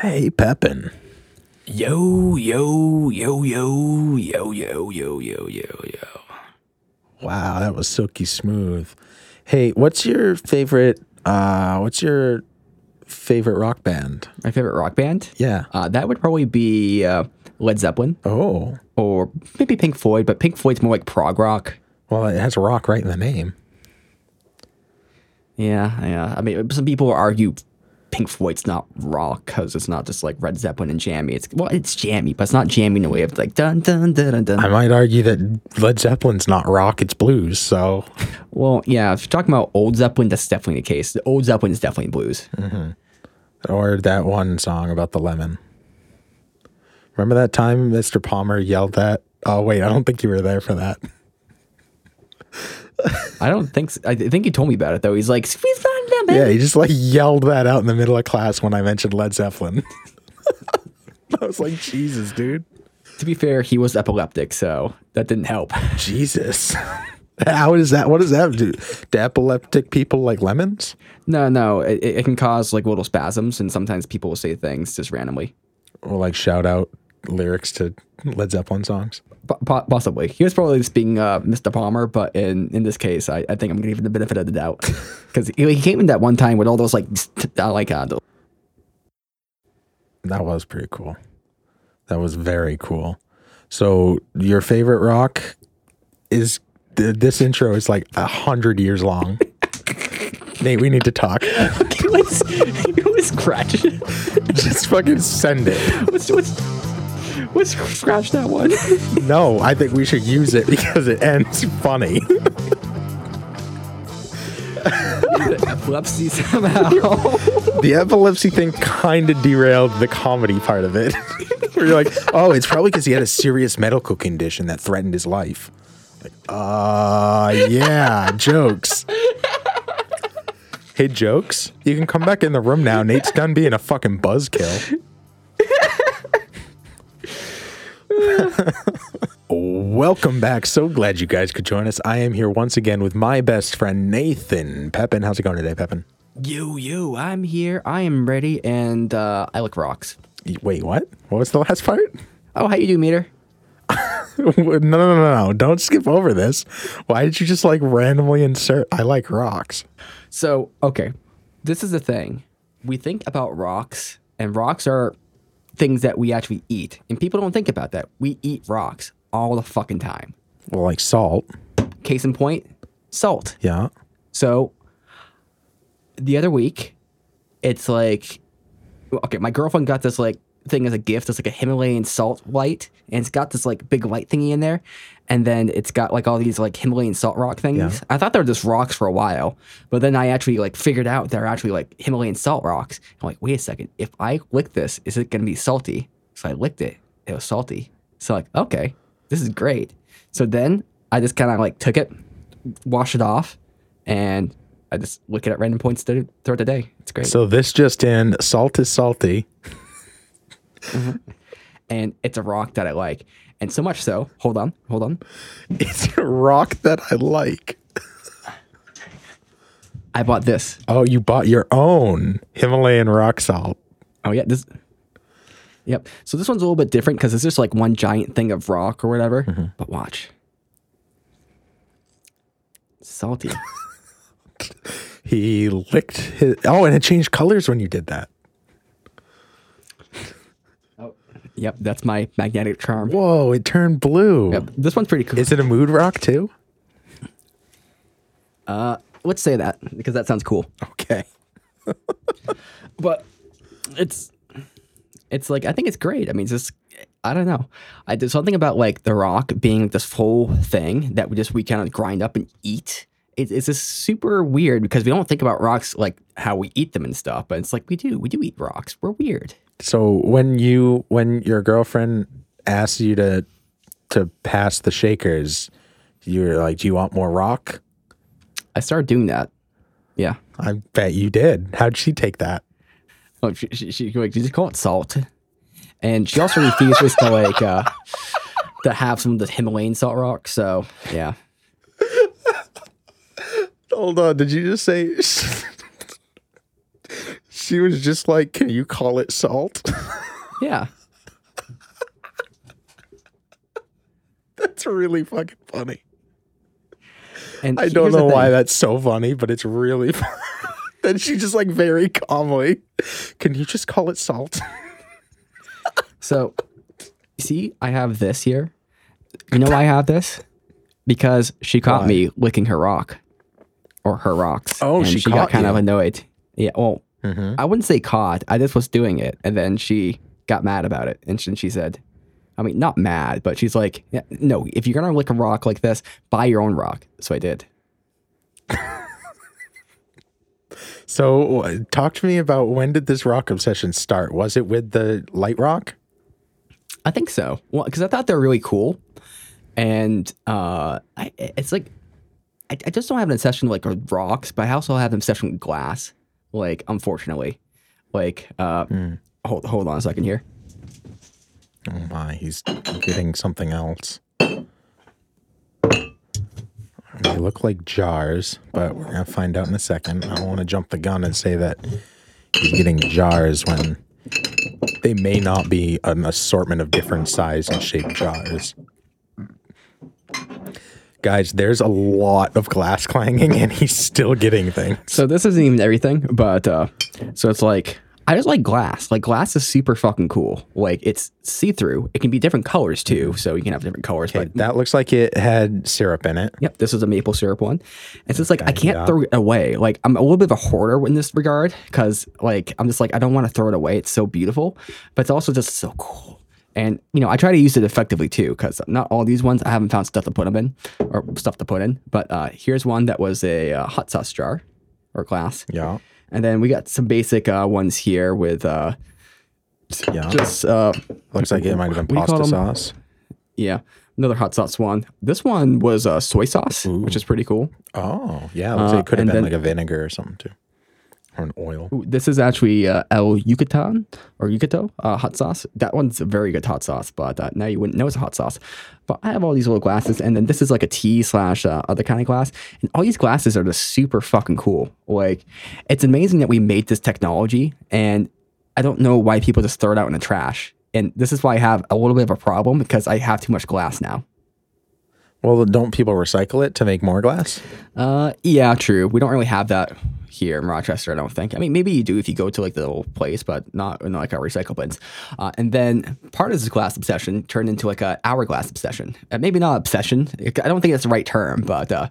Hey, Pepin. Yo, yo, yo, yo, yo, yo, yo, yo, yo, yo. Wow, that was silky smooth. Hey, what's your favorite? Uh, what's your favorite rock band? My favorite rock band? Yeah. Uh, that would probably be uh, Led Zeppelin Oh, or maybe Pink Floyd, but Pink Floyd's more like prog rock. well, it has rock right in the name. Yeah, yeah. I mean, some people argue Pink Floyd's not rock because it's not just like Led Zeppelin and jammy. It's well, it's jammy, but it's not jammy in a way of like dun dun dun dun. dun. I might argue that Led Zeppelin's not rock; it's blues. So, well, yeah. If you're talking about old Zeppelin, that's definitely the case. The old Zeppelin is definitely blues. Mm-hmm. or that one song about the lemon. Remember that time Mr. Palmer yelled that? Oh wait, I don't think you were there for that. I don't think. So. I think he told me about it though. He's like, "Squeeze that lemon." Yeah, he just like yelled that out in the middle of class when I mentioned Led Zeppelin. I was like, Jesus, dude. To be fair, he was epileptic, so that didn't help. Jesus. How does that? What does that do? Do epileptic people like lemons? no, no, it, it can cause like little spasms, and sometimes people will say things just randomly. Or like shout out lyrics to Led Zeppelin songs? Po- po- possibly, he was probably just being uh, Mr. Palmer, but in in this case, I, I think I'm gonna give him the benefit of the doubt because he, he came in that one time with all those like uh, like uh, the- That was pretty cool. That was very cool. So your favorite rock is th- this intro is like a hundred years long. Nate, we need to talk. was he was scratching. Just fucking send it. What's what's what's scratch that one? No, I think we should use it because it ends funny. Epilepsy somehow. the epilepsy thing kind of derailed the comedy part of it. Where you're like, oh, it's probably because he had a serious medical condition that threatened his life. Like, uh, yeah, jokes. Hey, jokes, you can come back in the room now. Nate's done being a fucking buzzkill. Welcome back. So glad you guys could join us. I am here once again with my best friend Nathan Pepin. How's it going today, Pepin? You, you, I'm here. I am ready, and uh, I like rocks. Wait, what? What was the last part? Oh, how you do, Meader? no, no, no, no, no. Don't skip over this. Why did you just like randomly insert I like rocks? So, okay, this is the thing. We think about rocks, and rocks are things that we actually eat, and people don't think about that. We eat rocks all the fucking time. Well, like salt. Case in point, salt. Yeah. So, the other week, it's like, okay, my girlfriend got this like thing as a gift. It's like a Himalayan salt light, and it's got this like big light thingy in there, and then it's got like all these like Himalayan salt rock things. Yeah. I thought they were just rocks for a while, but then I actually like figured out they're actually like Himalayan salt rocks. I'm like, wait a second, if I lick this, is it gonna be salty? So I licked it. It was salty. So like, okay, this is great. So then I just kind of like took it, washed it off, and I just look it at random points throughout the day. It's great. So this just in salt is salty. and it's a rock that I like. And so much so, hold on, hold on. It's a rock that I like. I bought this. Oh, you bought your own Himalayan rock salt. Oh yeah, this. Yep. So this one's a little bit different because it's just like one giant thing of rock or whatever. Mm-hmm. But watch. Salty. He licked his. Oh, and it changed colors when you did that. Yep, that's my magnetic charm. Whoa, it turned blue. Yep, this one's pretty cool. Is it a mood rock too? Uh, let's say that because that sounds cool. Okay. but it's it's like I think it's great. I mean, it's just I don't know. I there's something about like the rock being this whole thing that we just we kind of grind up and eat. It, it's just super weird because we don't think about rocks like how we eat them and stuff, but it's like we do. We do eat rocks. We're weird. So when you when your girlfriend asks you to to pass the shakers, you're like, "Do you want more rock?" I started doing that. Yeah. I bet you did. How'd she take that? Oh, she, she, she like you just call it salt, and she also refuses to like uh to have some of the Himalayan salt rock. So yeah. Hold on. Did you just say She was just like, "Can you call it salt?" Yeah. That's really fucking funny. And I don't know why that's so funny, but it's really funny. then she just like very calmly, "Can you just call it salt?" So, see, I have this here. You know why I have this? Because she caught Why? me licking her rock or her rocks. Oh, and she got caught kind of annoyed. Yeah. Well, Mhm. I wouldn't say caught. I just was doing it, and then she got mad about it, and she, she said, "I mean, not mad, but she's like, yeah, no, if you're gonna lick a rock like this, buy your own rock." So I did. So, uh, talk to me about when did this rock obsession start? Was it with the light rock? I think so. Well, because I thought they were really cool, and uh, I, it's like I, I just don't have an obsession like with rocks, but I also have an obsession with glass. Like, unfortunately, like uh, hold hold on a second here. Oh my, he's getting something else. They look like jars, but we're gonna find out in a second. I don't want to jump the gun and say that he's getting jars when they may not be an assortment of different size and shape jars. Guys, there's a lot of glass clanging, and he's still getting things. So this isn't even everything, but uh, so it's like I just like glass. Like glass is super fucking cool. Like it's see through. It can be different colors too, so you can have different colors. But That looks like it had syrup in it. Yep, this is a maple syrup one. And so it's like I can't yeah. throw it away. Like I'm a little bit of a hoarder in this regard because like I'm just like I don't want to throw it away. It's so beautiful, but it's also just so cool. And you know I try to use it effectively too because not all these ones I haven't found stuff to put them in or stuff to put in. But uh, here's one that was a uh, hot sauce jar or glass, Yeah, and then we got some basic uh, ones here with uh, yeah. just uh, Looks like it might have been What do you call pasta sauce. yeah another hot sauce one. This one was uh, soy sauce, which is pretty cool. Oh, yeah. It looks like it could have been then- like a vinegar or something too, or an oil. Ooh, This is actually uh, El Yucatan or Yucato uh, hot sauce. That one's a very good hot sauce, but uh, now you wouldn't know it's a hot sauce. But I have all these little glasses, and then this is like a tea slash uh, other kind of glass. And all these glasses are just super fucking cool. Like, it's amazing that we made this technology, and I don't know why people just throw it out in the trash. And this is why I have a little bit of a problem because I have too much glass now. Well, don't people recycle it to make more glass? Uh, yeah, true. We don't really have that here in Rochester. I don't think. I mean, maybe you do if you go to like the little place, but not in like our recycle bins. Uh, and then part of this glass obsession turned into like a hourglass obsession. Uh, maybe not obsession. I don't think that's the right term, but uh,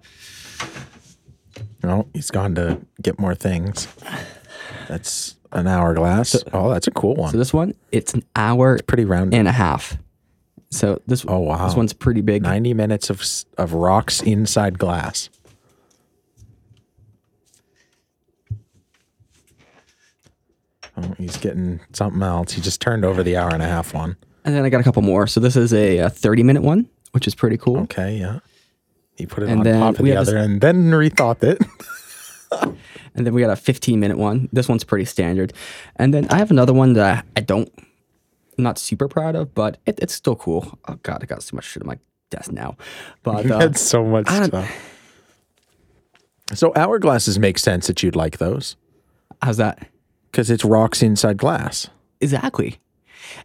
No, he's gone to get more things. That's an hourglass. oh, that's a cool one. so this one it's an hour Pretty round. and a half. So this Oh, wow. this one's pretty big. 90 minutes of of rocks inside glass. Oh, he's getting something else. He just turned over the hour and a half one. And then I got a couple more. So this is a, a 30 minute one, which is pretty cool. Okay, yeah. He put it And on top of the have this- and then rethought it. And then we got a 15 minute one. This one's pretty standard. And then I have another one that I don't, I'm not super proud of, but it, it's still cool. Oh God, I got so much shit on my desk now. But You uh, had so much I stuff. So hourglasses make sense that you'd like those how's that? because it's rocks inside glass. Exactly.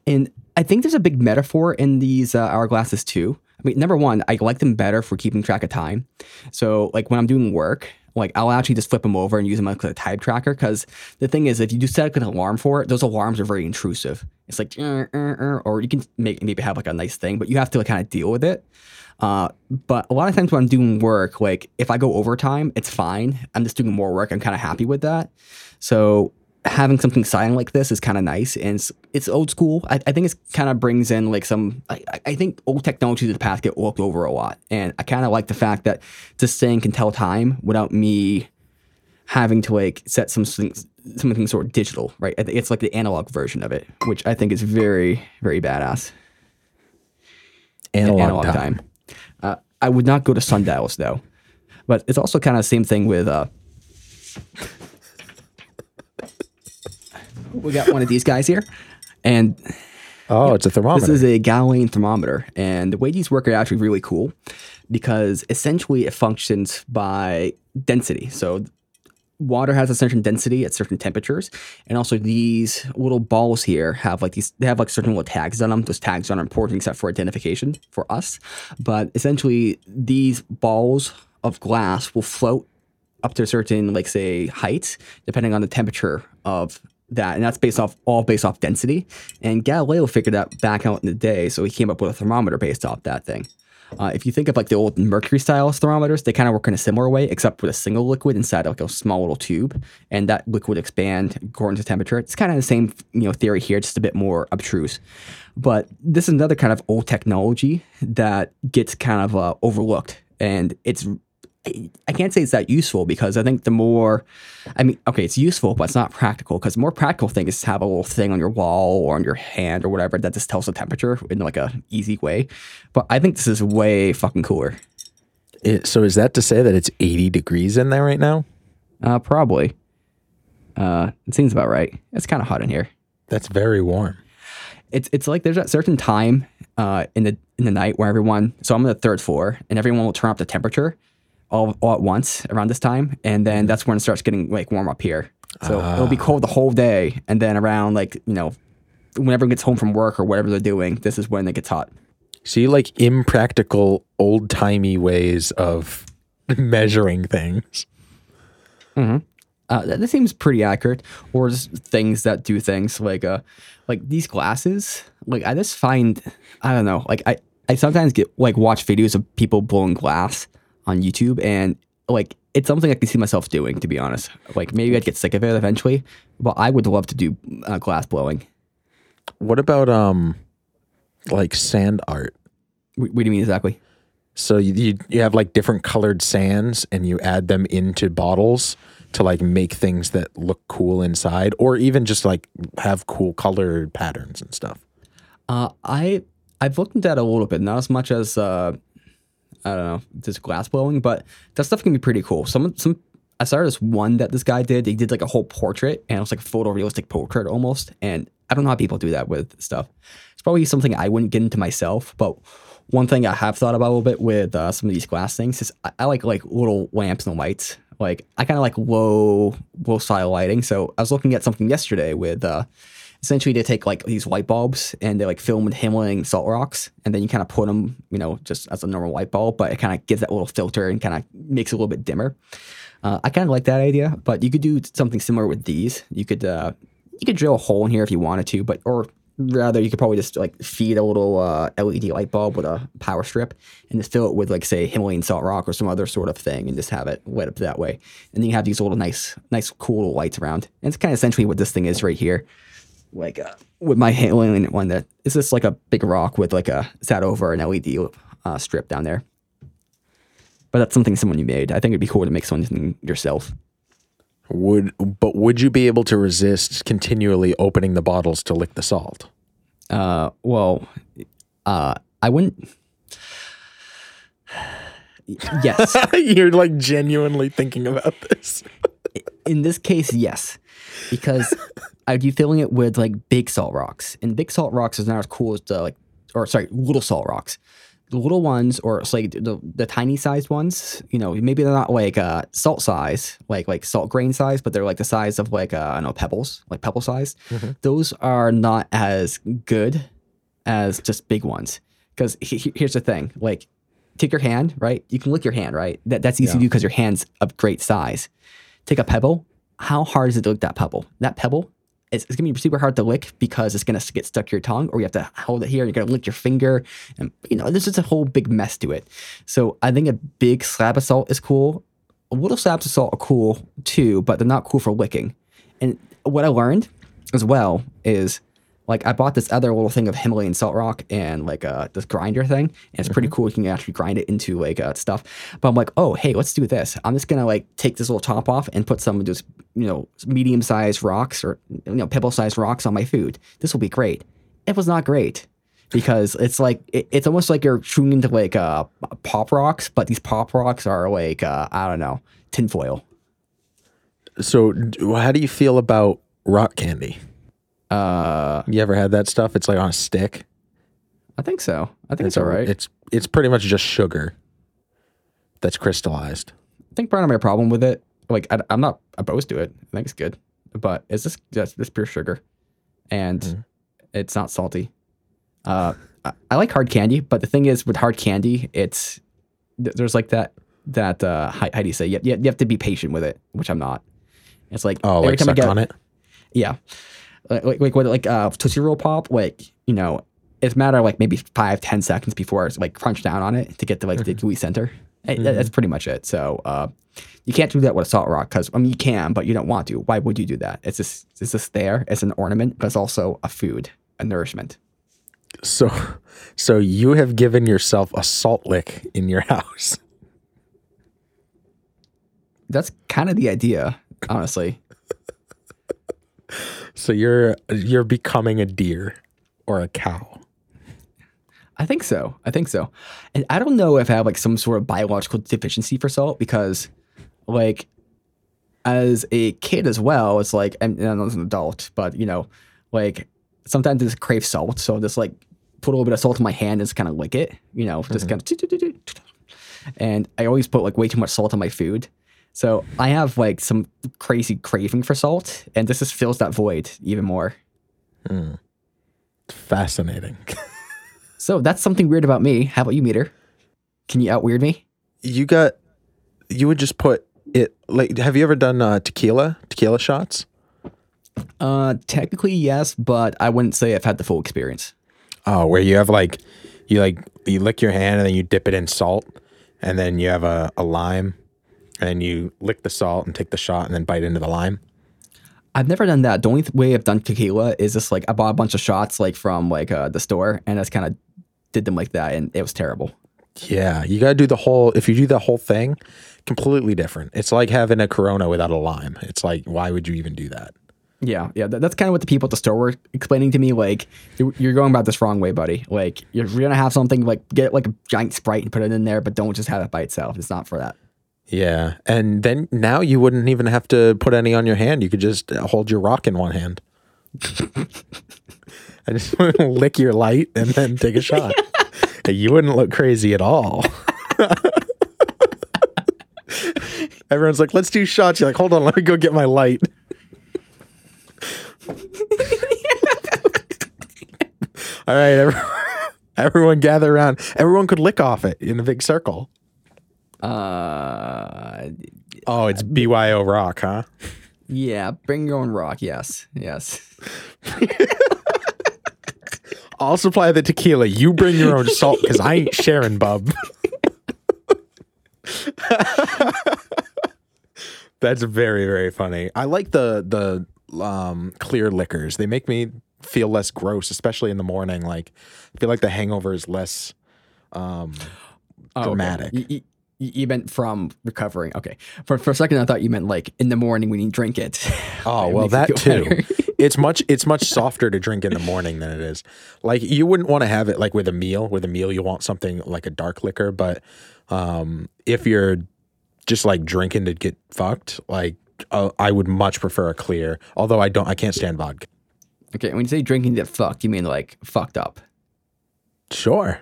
And I think there's a big metaphor in these uh, hourglasses too. I mean, number one, I like them better for keeping track of time. So, like when I'm doing work, like I'll actually just flip them over and use them as a time tracker. Because the thing is, if you do set up an alarm for it, those alarms are very intrusive. It's like, "Er, er, er," or you can make maybe have like a nice thing, but you have to like, kind of deal with it. Uh, but a lot of times when I'm doing work, like if I go overtime, it's fine. I'm just doing more work. I'm kind of happy with that. So having something silent like this is kind of nice and it's, it's old school. I, I think it kind of brings in like some, I, I- think old technologies of the past get looked over a lot. And I kind of like the fact that this thing can tell time without me having to like set some things, something sort of digital, right? It's like the analog version of it, which I think is very, very badass. Analog, time. Uh, I would not go to sundials though, but it's also kind of the same thing with. Uh, we got one of these guys here, and Oh, it's a thermometer. this is a Galilean thermometer, and the way these work are actually really cool because essentially it functions by density. So water has a certain density at certain temperatures, and also these little balls here have like these. They have like certain little tags on them. Those tags aren't important except for identification for us, but essentially these balls of glass will float up to a certain like say height depending on the temperature of that and that's based off all based off density. And galileo figured that back out in the day so he came up with a thermometer based off that thing. Uh, if you think of like the old mercury style thermometers they kind of work in a similar way except with a single liquid inside like a small little tube and that liquid expand according to temperature. It's kind of the same you know theory here just a bit more abstruse. But this is another kind of old technology that gets kind of uh, overlooked and it's I can't say it's that useful because I think the more, I mean, okay, it's useful, but it's not practical because the more practical thing is to have a little thing on your wall or on your hand or whatever that just tells the temperature in like a easy way. But I think this is way fucking cooler. It, so is that to say that it's 80 degrees in there right now? Uh, probably. Uh, it seems about right. It's kind of hot in here. That's very warm. It's it's like there's a certain time uh, in the in the night where everyone. So I'm on the third floor, and everyone will turn up the temperature all, all at once around this time, and then that's when it starts getting like warm up here. So it'll be cold the whole day, and then around like you know, whenever it gets home from work or whatever they're doing, this is when it gets hot. See, like impractical, old timey ways of measuring things. Uh, that, that seems pretty accurate. Or just things that do things like uh, like these glasses. Like I just find I don't know. Like I I sometimes get like watch videos of people blowing glass on YouTube, and like it's something I can see myself doing. To be honest, like maybe I'd get sick of it eventually, but I would love to do uh, glass blowing. What about um, like sand art? What, what do you mean exactly? So you, you you have like different colored sands, and you add them into bottles to like make things that look cool inside, or even just like have cool color patterns and stuff. Uh, I I've looked into that a little bit, not as much as uh, I don't know, just glass blowing, but that stuff can be pretty cool. Some some I saw this one that this guy did. He did like a whole portrait, and it was like a photorealistic portrait almost. And I don't know how people do that with stuff. It's probably something I wouldn't get into myself, but one thing I have thought about a little bit with uh, some of these glass things is I, I like like little lamps and lights. Like I kind of like low low style lighting. So I was looking at something yesterday with uh, essentially they take like these light bulbs and they like fill them with Himalayan salt rocks, and then you kind of put them, you know, just as a normal light bulb, but it kind of gives that little filter and kind of makes it a little bit dimmer. Uh, I kind of like that idea, but you could do something similar with these. You could uh, you could drill a hole in here if you wanted to, but or rather you could probably just like feed a little uh, LED light bulb with a power strip and just fill it with like say Himalayan salt rock or some other sort of thing and just have it lit up that way. And then you have these little nice nice cool lights around. And it's kind of essentially what this thing is right here. Like uh, with my Himalayan one that is just like a big rock with like a sat over an LED uh, strip down there. But that's something someone you made. I think it'd be cool to make something yourself. Would but would you be able to resist continually opening the bottles to lick the salt? Uh, well, uh, I wouldn't. yes. You're like genuinely thinking about this. In this case, yes, because I'd be filling it with like big salt rocks, and big salt rocks is not as cool as the like, or sorry, little salt rocks. The little ones, or it's like the, the tiny sized ones, you know, maybe they're not like uh, salt size, like like salt grain size, but they're like the size of like uh, I don't know pebbles, like pebble size. Those are not as good as just big ones. Because here's the thing, like take your hand, right? You can lick your hand, right? That that's easy to do because your hand's of great size. Take a pebble. How hard is it to lick that pebble? That pebble, it's, it's gonna be super hard to lick because it's gonna get stuck to your tongue, or you have to hold it here. You're gonna lick your finger, and you know there's just a whole big mess to it. So I think a big slab of salt is cool. Little slabs of salt are cool too, but they're not cool for licking. And what I learned as well is like I bought this other little thing of Himalayan salt rock and like uh this grinder thing, and it's pretty cool. You can actually grind it into like uh, stuff. But I'm like, oh hey, let's do this. I'm just gonna like take this little top off and put some of those you know medium sized rocks or you know pebble sized rocks on my food. This will be great. It was not great because it's like it, it's almost like you're chewing into like uh pop rocks, but these pop rocks are like uh I don't know tinfoil. So, how do you feel about rock candy? Uh, You ever had that stuff? It's like on a stick. I think so. I think it's, all right. It's it's pretty much just sugar that's crystallized. I think part of my problem with it like I, am not opposed to it. I think it's good, but it's just just this pure sugar, and Mm-hmm. it's not salty. Uh, I, I like hard candy, but the thing is with hard candy, it's there's like that that uh, how, how do you say? You, you, have to be patient with it, which I'm not. It's like Oh, every like time I get on it. yeah, like like what, like uh, Tootsie Roll pop, like you know, it's a matter of like maybe five ten seconds before it's like crunch down on it to get to like the gooey center. That- That's pretty much it. So uh, you can't do that with a salt rock because I mean you can, but you don't want to. Why would you do that? It's just it's just there. It's an ornament, but it's also a food, a nourishment. So, so you have given yourself a salt lick in your house. That's kind of the idea, honestly. So you're you're becoming a deer or a cow. I think so. I think so. And I don't know if I have like some sort of biological deficiency for salt because, like, as a kid as well, it's like, and, and as an adult, but you know, like sometimes I just crave salt. So I just like put a little bit of salt in my hand and just kind of lick it, you know, just mm-hmm. kind of. And I always put like way too much salt on my food. So I have like some crazy craving for salt, and this just fills that void even more. Fascinating. So that's something weird about me. How about you, Meader? Can you out weird me? You got you would just put it like have you ever done uh, tequila tequila shots? Uh, technically yes, but I wouldn't say I've had the full experience. Oh, where you have like you like you lick your hand and then you dip it in salt and then you have a, a lime and you lick the salt and take the shot and then bite into the lime. I've never done that. The only th- way I've done tequila is just like I bought a bunch of shots like from like uh, the store and I just kind of did them like that, and it was terrible. Yeah, you got to do the whole if you do the whole thing, completely different. It's like having a corona without a lime. It's like why would you even do that? Yeah, yeah, that, that's kind of what the people at the store were explaining to me. Like, you're, you're going about this wrong way, buddy. Like, you're, you're gonna have something like get like a giant sprite and put it in there, but don't just have it by itself. It's not for that. Yeah, and then now you wouldn't even have to put any on your hand. You could just hold your rock in one hand. I just want to lick your light and then take a shot. you wouldn't look crazy at all. Everyone's like, "Let's do shots." You're like, "Hold on, let me go get my light." all right, everyone, everyone gather around. Everyone could lick off it in a big circle. Uh, Oh, it's BYO Rock, huh? yeah, bring your own rock. Yes, yes. I'll supply the tequila. You bring your own salt because I ain't sharing, bub. That's very very funny. I like the the um, clear liquors. They make me feel less gross, especially in the morning. Like I feel like the hangover is less um, Oh, dramatic. You, you meant from recovering. Okay. For, for a second, I thought you meant like in the morning when you drink it. Oh It well, that feel too. it's much it's much softer to drink in the morning than it is. Like you wouldn't want to have it like with a meal. With a meal, you want something like a dark liquor. But um, if you're just like drinking to get fucked, like uh, I would much prefer a clear. Although I don't, I can't stand vodka. okay. When you say drinking to get fucked, you mean like fucked up. Sure.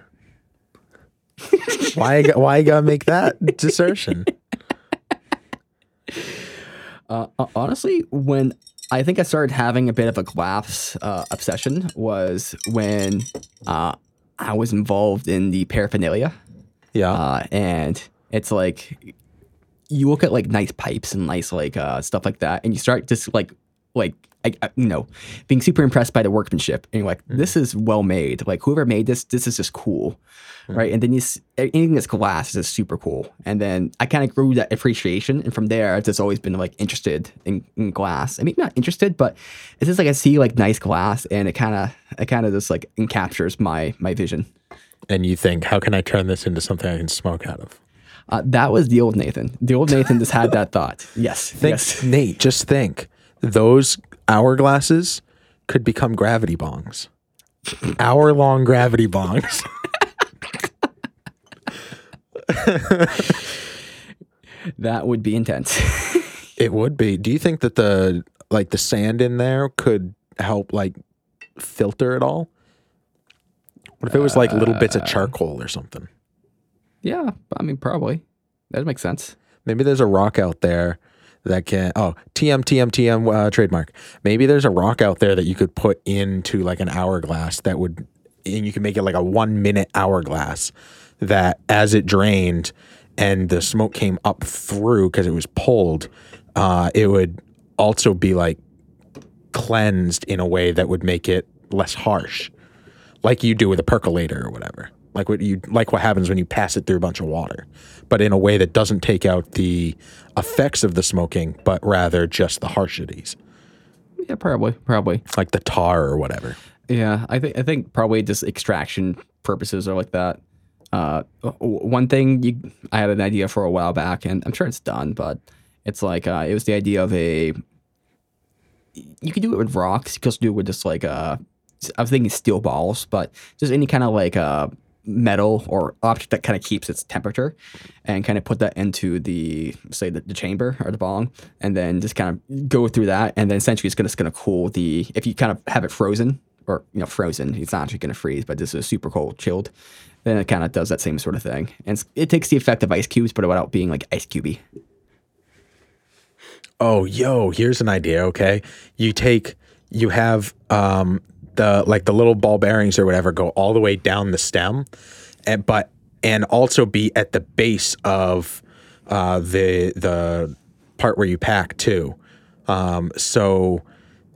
Why? Why you gotta make that assertion? Uh, uh, honestly, when I think I started having a bit of a glass uh, obsession was when uh, I was involved in the paraphernalia. Yeah. uh, and it's like you look at like nice pipes and nice like uh, stuff like that, and you start just like like I, I- you know being super impressed by the workmanship, and you're like, this is well made. Like whoever made this, this is just cool, right? And then you anything that's glass is just super cool. And then I kind of grew that appreciation, and from there, I've just always been like interested in, in glass. I mean, not interested, but it's just like I see like nice glass, and it kind of it kind of just like encaptures my my vision. and you think, how can I turn this into something I can smoke out of? Uh, that was the old Nathan. The old Nathan just had that thought. Yes. Think, yes. Nate, just think. Those hourglasses could become gravity bongs. Hour long gravity bongs. That would be intense. it would be. Do you think that the like the sand in there could help like filter it all? What if it was like little bits of uh. charcoal or something? yeah. I mean, probably. That makes sense. Maybe there's a rock out there that can oh TM TM TM uh, trademark. Maybe there's a rock out there that you could put into like an hourglass that would, and you can make it like a one minute hourglass that as it drained and the smoke came up through because it was pulled, uh, it would also be like cleansed in a way that would make it less harsh, like you do with a percolator or whatever. Like what you like what happens when you pass it through a bunch of water, but in a way that doesn't take out the effects of the smoking, but rather just the harshities, Yeah, probably, probably. like the tar or whatever. Yeah, I think I think probably just extraction purposes are like that. Uh, one thing you, I had an idea for a while back, and I'm sure it's done, but it's like uh, it was the idea of a. You could do it with rocks. You could also do it with just like uh, I was thinking steel balls, but just any kind of like uh metal or object that kind of keeps its temperature, and kind of put that into the say the, the chamber or the bong, and then just kind of go through that, and then essentially it's it's gonna cool the if you kind of have it frozen or you know frozen, it's not actually gonna freeze, but this is super cold chilled. Then it kind of does that same sort of thing, and it takes the effect of ice cubes, but without being like ice cubey. Oh, yo, here's an idea, okay? You take you have um the like the little ball bearings or whatever go all the way down the stem and but and also be at the base of uh the the part where you pack too. Um so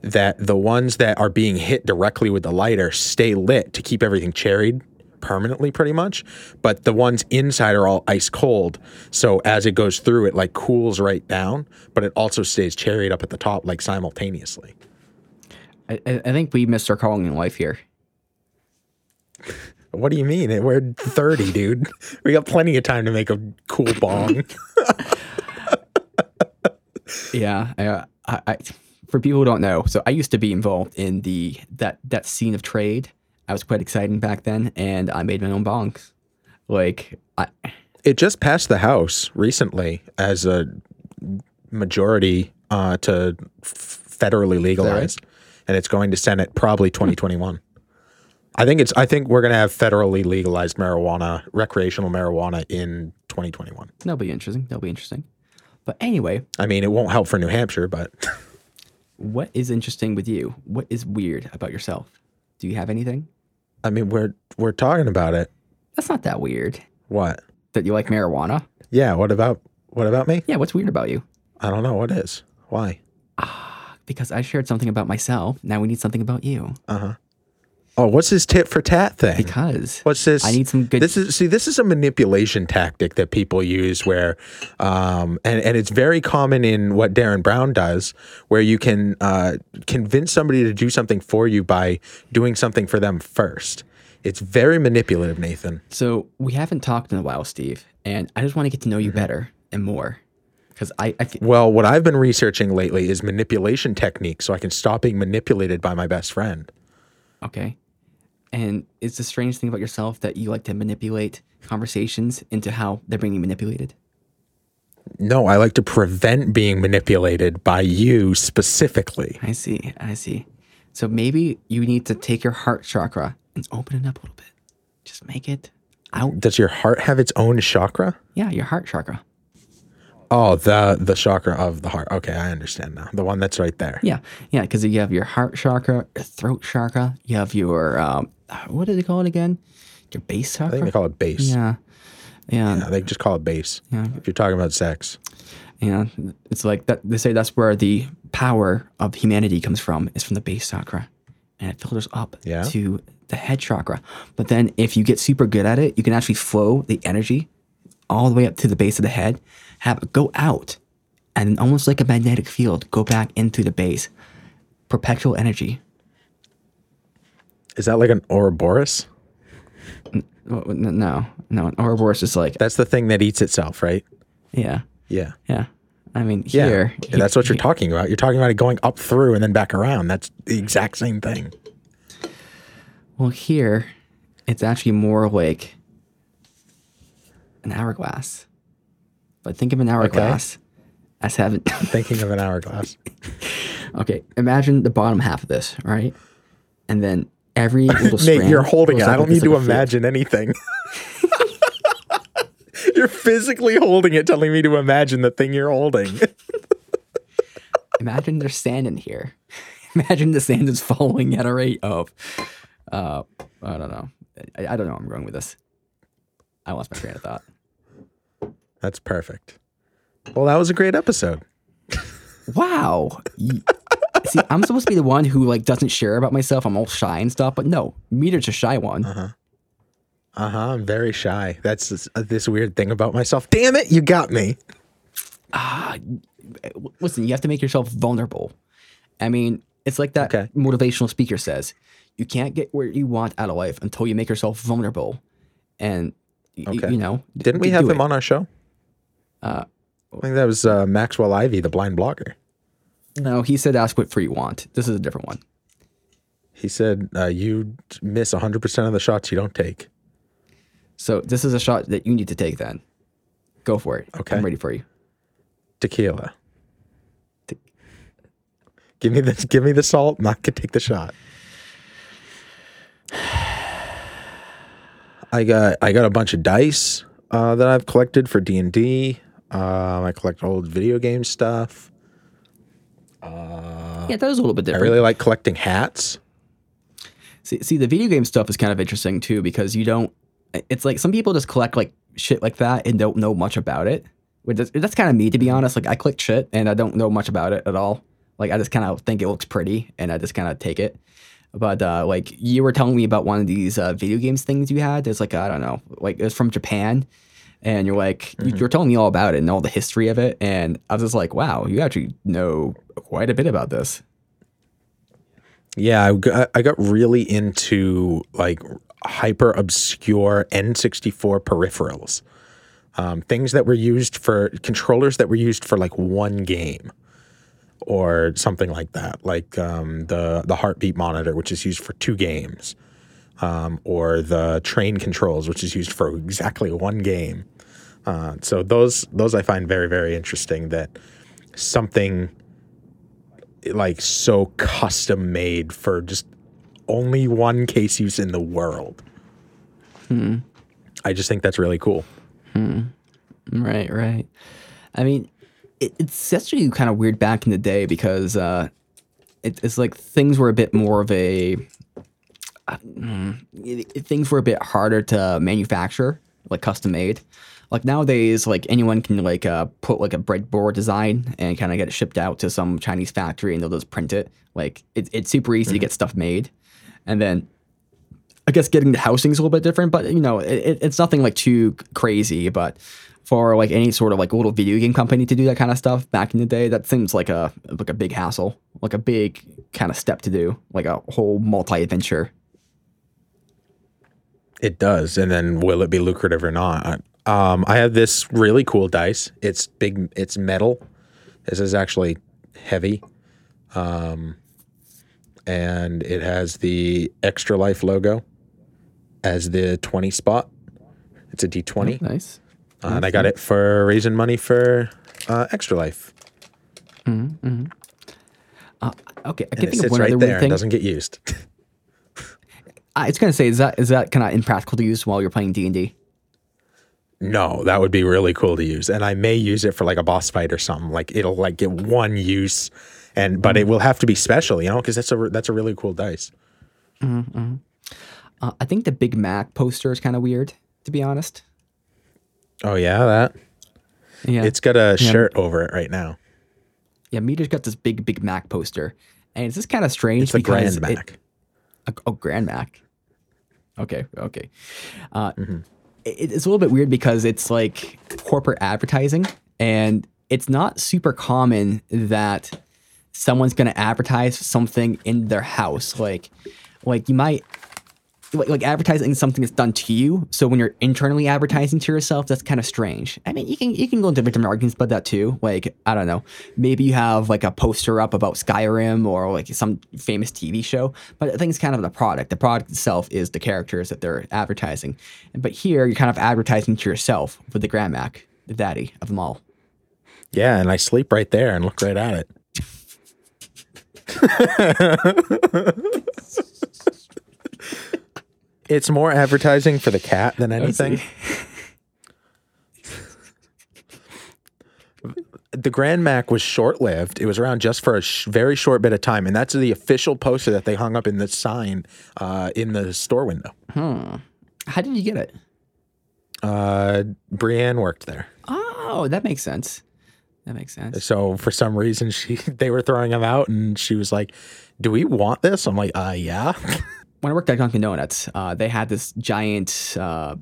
that the ones that are being hit directly with the lighter stay lit to keep everything cherried permanently pretty much but the ones inside are all ice cold so as it goes through it like cools right down but it also stays cherried up at the top like simultaneously I, I think we missed our calling in life here. what do you mean we're 30 dude we got plenty of time to make a cool bong Yeah, I, I, I, for people who don't know, so I used to be involved in the that that scene of trade. I was quite excited back then, and I made my own bongs. Like, I, it just passed the house recently as a majority uh, to f- federally legalized and it's going to senate probably hmm. 2021 i think it's i think we're going to have federally legalized marijuana recreational marijuana in 2021 that'll be interesting. That'll be interesting. But anyway, i mean it won't help for new hampshire but what is interesting with you? What is weird about yourself? Do you have anything? i mean we're we're talking about it That's not that weird. what That you like marijuana? yeah what about what about me Yeah. What's weird about you? i don't know what is why ah. Because I shared something about myself. Now we need something about you. Uh huh. Oh what's this tit for tat thing Because What's this? I need some good- This is see. This is a manipulation tactic that people use, where, um, and and it's very common in what Derren Brown does, where you can uh, convince somebody to do something for you by doing something for them first. It's very manipulative, Nathan. So we haven't talked in a while, Steve, and I just want to get to know you Mm-hmm. better and more. Because I, I fe- Well, what I've been researching lately is manipulation techniques, so I can stop being manipulated by my best friend. okay, and it's the strange thing about yourself that you like to manipulate conversations into how they're being manipulated. No, I like to prevent being manipulated by you specifically. I see, I see. So maybe you need to take your heart chakra and open it up a little bit. Just make it out. Does your heart have its own chakra? Yeah, your heart chakra. Oh, the the chakra of the heart. Okay, I understand now. The one that's right there. Yeah, yeah, because you have your heart chakra, your throat chakra. You have your um, what do they call it again? Your base I think chakra. they call it base. Yeah, yeah, Yeah, they just call it base. Yeah. If you're talking about sex. yeah. It's like that. They say that's where the power of humanity comes from. Is from the base chakra, and it filters up Yeah. to the head chakra. But then, if you get super good at it, you can actually flow the energy all the way up to the base of the head, have go out, and almost like a magnetic field, go back into the base. Perpetual energy. Is that like an Ouroboros? No, no. An Ouroboros is like, That's the thing that eats itself, right? yeah, Yeah. yeah. I mean, here, Yeah, that's what you're talking about. You're talking about it going up through and then back around. That's the exact same thing. Well, here, it's actually more like an hourglass. But think of an hourglass as having. Thinking of an hourglass. okay, imagine the bottom half of this, right? And then every little Nate, you're holding it. I don't need to like a field. imagine anything. you're physically holding it, telling me to imagine the thing you're holding. Imagine there's sand in here. Imagine the sand is falling at a rate of, uh, I don't know. I, I don't know where I'm going with this. I lost my train of thought. That's perfect. Well, that was a great episode. Wow. See, I'm supposed to be the one who like doesn't share about myself. I'm all shy and stuff, but no, Meader's a shy one. Uh huh. Uh-huh. I'm very shy. That's this, uh, this weird thing about myself. Damn it, you got me. Ah, Listen, you have to make yourself vulnerable. I mean, it's like that Okay. motivational speaker says: you can't get where you want out of life until you make yourself vulnerable. And y- Okay. you know, Didn't we have him it. on our show? Uh, I think that was uh, Maxwell Ivey, the blind blogger. No, he said ask what you want. This is a different one. He said uh, you miss 100% of the shots you don't take. So this is a shot that you need to take. Then, go for it. Okay. I'm ready for you. Tequila. Te- Give me the give me the salt, and I can take the shot. I got I got a bunch of dice uh, that I've collected for D and D. Um, I collect old video game stuff. yeah, that was a little bit different. I really like collecting hats. See, see, the video game stuff is kind of interesting too because you don't. It's like some people just collect like shit like that and don't know much about it. Which That's kind of me, to be honest. Like I collect shit and I don't know much about it at all. Like I just kind of think it looks pretty and I just kind of take it. But uh, like you were telling me about one of these uh, video games things you had. There's like I don't know, like it was from Japan, and you're like you- you're telling me all about it and all the history of it, and I was just like, wow, you actually know quite a bit about this. Yeah, I got, I got really into like hyper obscure N64 peripherals. Um, things that were used for controllers that were used for like one game or something like that, like um, the the heartbeat monitor, which is used for two games, um, or the train controls, which is used for exactly one game. Uh, so those those I find very very interesting. That something like so custom made for just only one case use in the world. I just think that's really cool. Right, right. I mean, it, it's actually kind of weird back in the day because uh, it, it's like things were a bit more of a. Mm, things were a bit harder to manufacture, like custom made. Like nowadays, like anyone can like uh, put like a breadboard design and kind of get it shipped out to some Chinese factory and they'll just print it. Like it's it's super easy to get stuff made, and then I guess getting the housing is a little bit different, but you know, it- it's nothing like too crazy. But for like any sort of like little video game company to do that kind of stuff back in the day, that seems like a like a big hassle, like a big kind of step to do, like a whole multi adventure. It does, and then will it be lucrative or not? Um, I have this really cool dice. It's big. It's metal. This is actually heavy, um, and it has the extra life logo as the twenty spot. It's a D twenty, Nice. uh, and I got it for raising money for uh, extra life. Okay, I And can it think of one right other there and thing. doesn't get used. I was gonna say, is that is that kind of impractical to use while you're playing D and D? No, that would be really cool to use, and I may use it for like a boss fight or something. Like it'll like get one use, and but it will have to be special, you know, because that's a that's a really cool dice. Uh, I think the Big Mac poster is kind of weird, to be honest. Oh yeah, that Yeah, it's got a shirt over it right now. yeah. Meader's got this big Big Mac poster, and it's just kind of strange It's a Grand it- Mac. A, oh, Grand Mac. Okay, okay. Uh, Mm-hmm. it- it's a little bit weird because it's like corporate advertising, and it's not super common that someone's going to advertise something in their house. Like, like you might. Like, like advertising something that's done to you. So when you're internally advertising to yourself, that's kind of strange. I mean, you can you can go into different arguments about that too. Like I don't know, maybe you have like a poster up about Skyrim or like some famous TV show, but I think it's kind of the product. The product itself is the characters that they're advertising. But here you're kind of advertising to yourself with the Grand Mac, the daddy of them all. Yeah, and I sleep right there and look right at it. it's more advertising for the cat than anything. the Grand Mac was short lived. It was around just for a sh- very short bit of time, and that's the official poster that they hung up in the sign uh, in the store window. How did you get it? Uh, Brienne worked there, Oh, that makes sense. That makes sense. so for some reason she they were throwing them out, and she was like, "Do we want this?" I'm like, "Uh, yeah." When I worked at Dunkin' Donuts, uh, they had this giant uh,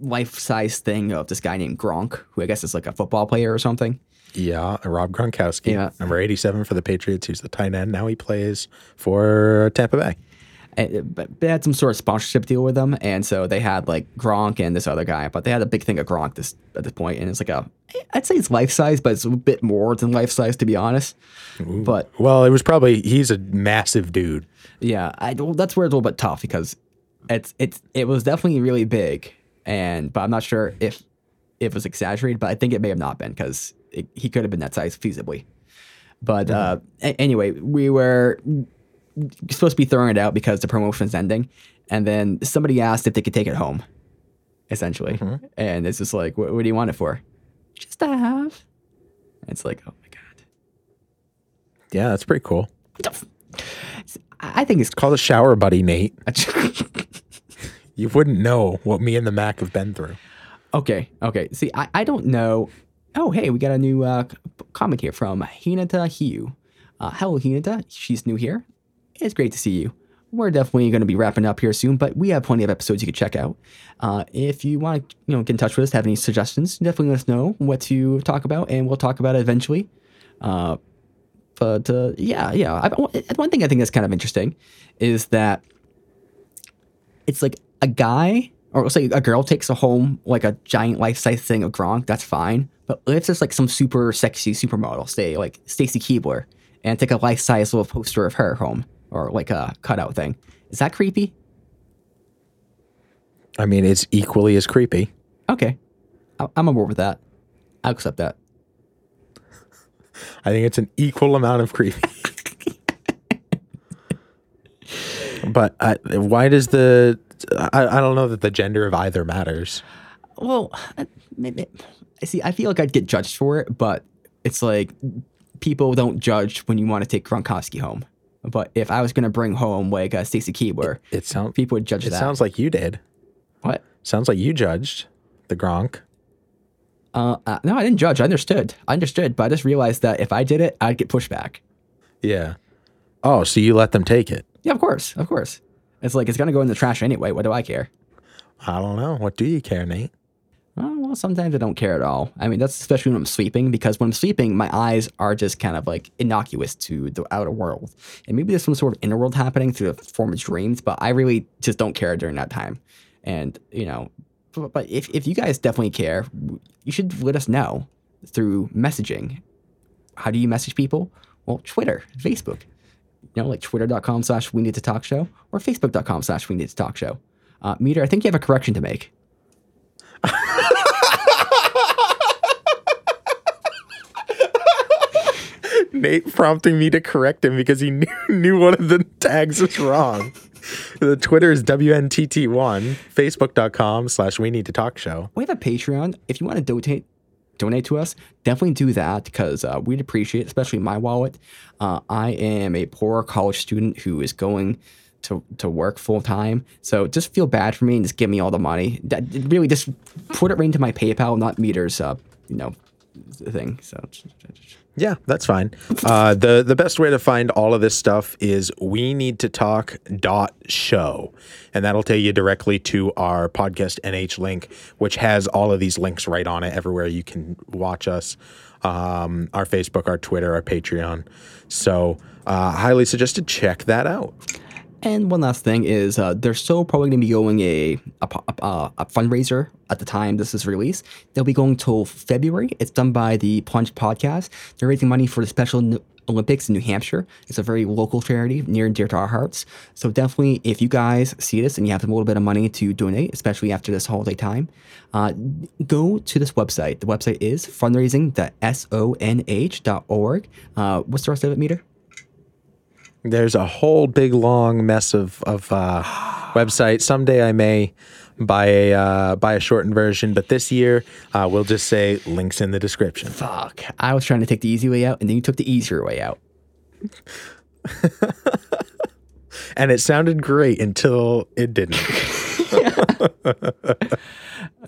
life-size thing of this guy named Gronk, who I guess is like a football player or something. yeah, Rob Gronkowski, Yeah. number 87 for the Patriots. He's the tight end. Now he plays for Tampa Bay. And, but they had some sort of sponsorship deal with them, and so they had like Gronk and this other guy, but they had a big thing of Gronk this at this point, and it's like a, I'd say it's life size, but it's a bit more than life size to be honest. But Well, it was probably he's a massive dude. yeah, I, well, that's where it's a little bit tough because it's it's it was definitely really big, and but I'm not sure if it was exaggerated, but I think it may have not been because he could have been that size feasibly. But uh, a- anyway, we were supposed to be throwing it out because the promotion's ending, and then somebody asked if they could take it home, essentially, and it's just like, what, what do you want it for? Just to have. It's like, oh my god. Yeah, that's pretty cool. I think it's called a shower buddy, Nate. You wouldn't know what me and the Mac have been through. Okay, okay. See, I, I don't know. Oh, hey, we got a new uh, c- comment here from Hinata Hiu. Uh, hello, Hinata. She's new here. It's great to see you. We're definitely going to be wrapping up here soon, but we have plenty of episodes you can check out. Uh, if you want to, you know, get in touch with us, have any suggestions, definitely let us know what to talk about, and we'll talk about it eventually. Uh, but uh, yeah, yeah. I, one thing I think that's kind of interesting is that it's like a guy or let's say a girl takes a home like a giant life size thing of Gronk, that's fine. But if there's like some super sexy supermodel, say like Stacy Keibler, and take a life size little poster of her home or like a cutout thing, is that creepy? I mean, it's equally as creepy. Okay, I- I'm on board with that. I'll accept that. I think it's an equal amount of creepy. but I, why does the? I, I don't know that the gender of either matters. Well, maybe. I see. I feel like I'd get judged for it, but it's like people don't judge when you want to take Gronkowski home. But if I was gonna bring home like a Stacy Keibler, It sounds. people would judge It that. sounds like you did. what? Sounds like you judged the Gronk. Uh, uh, no, I didn't judge. I understood. I understood, but I just realized that if I did it, I'd get pushback. Yeah. Oh, so you let them take it? Yeah, of course, of course. It's like it's gonna go in the trash anyway. What do I care? I don't know. What do you care, Nate? Oh, well, sometimes I don't care at all. I mean, that's especially when I'm sleeping because when I'm sleeping, my eyes are just kind of like innocuous to the outer world. And maybe there's some sort of inner world happening through the form of dreams, but I really just don't care during that time. And, you know, but, if, if you guys definitely care, you should let us know through messaging. How do you message people? Well, Twitter, Facebook. You know, like twitter.com slash we need to talk show or facebook.com slash we need to talk show. Uh, Meader, I think you have a correction to make. Nate prompting me to correct him because he knew, knew one of the tags was wrong. The Twitter is WNTT1, Facebook.com slash We Need to Talk Show. we have a Patreon. If you want to donate donate to us, definitely do that because uh, we'd appreciate, it, especially my wallet. Uh, I am a poor college student who is going to to work full time, so just feel bad for me and just give me all the money. That, really, just put it right into my PayPal, not Meader's. Uh, you know, thing. So Yeah, that's fine. Uh, the the best way to find all of this stuff is we need to talk dot show, and that'll take you directly to our podcast NH link, which has all of these links right on it everywhere you can watch us, um, our Facebook, our Twitter, our Patreon. So uh, highly suggested check that out. And one last thing is uh, they're still probably going to be going a a, a a fundraiser at the time this is released. They'll be going till February. It's done by the Plunge Podcast. They're raising money for the Special Olympics in New Hampshire. It's a very local charity near and dear to our hearts. So definitely, if you guys see this and you have a little bit of money to donate, especially after this holiday time, uh, go to this website. The website is fundraising.sonh.org. Uh, what's the rest of it, Meader? There's a whole big long mess of of uh, website. Someday I may buy a uh, buy a shortened version, but this year uh, we'll just say links in the description. Fuck. I was trying to take the easy way out, and then you took the easier way out. And it sounded great until it didn't.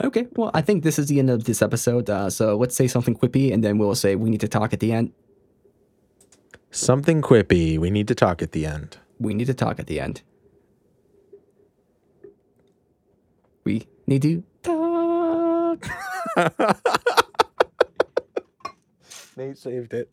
Okay. Well, I think this is the end of this episode. Uh, so let's say something quippy, and then we'll say we need to talk at the end. Something quippy. We need to talk at the end. We need to talk at the end. We need to talk. Nate saved it.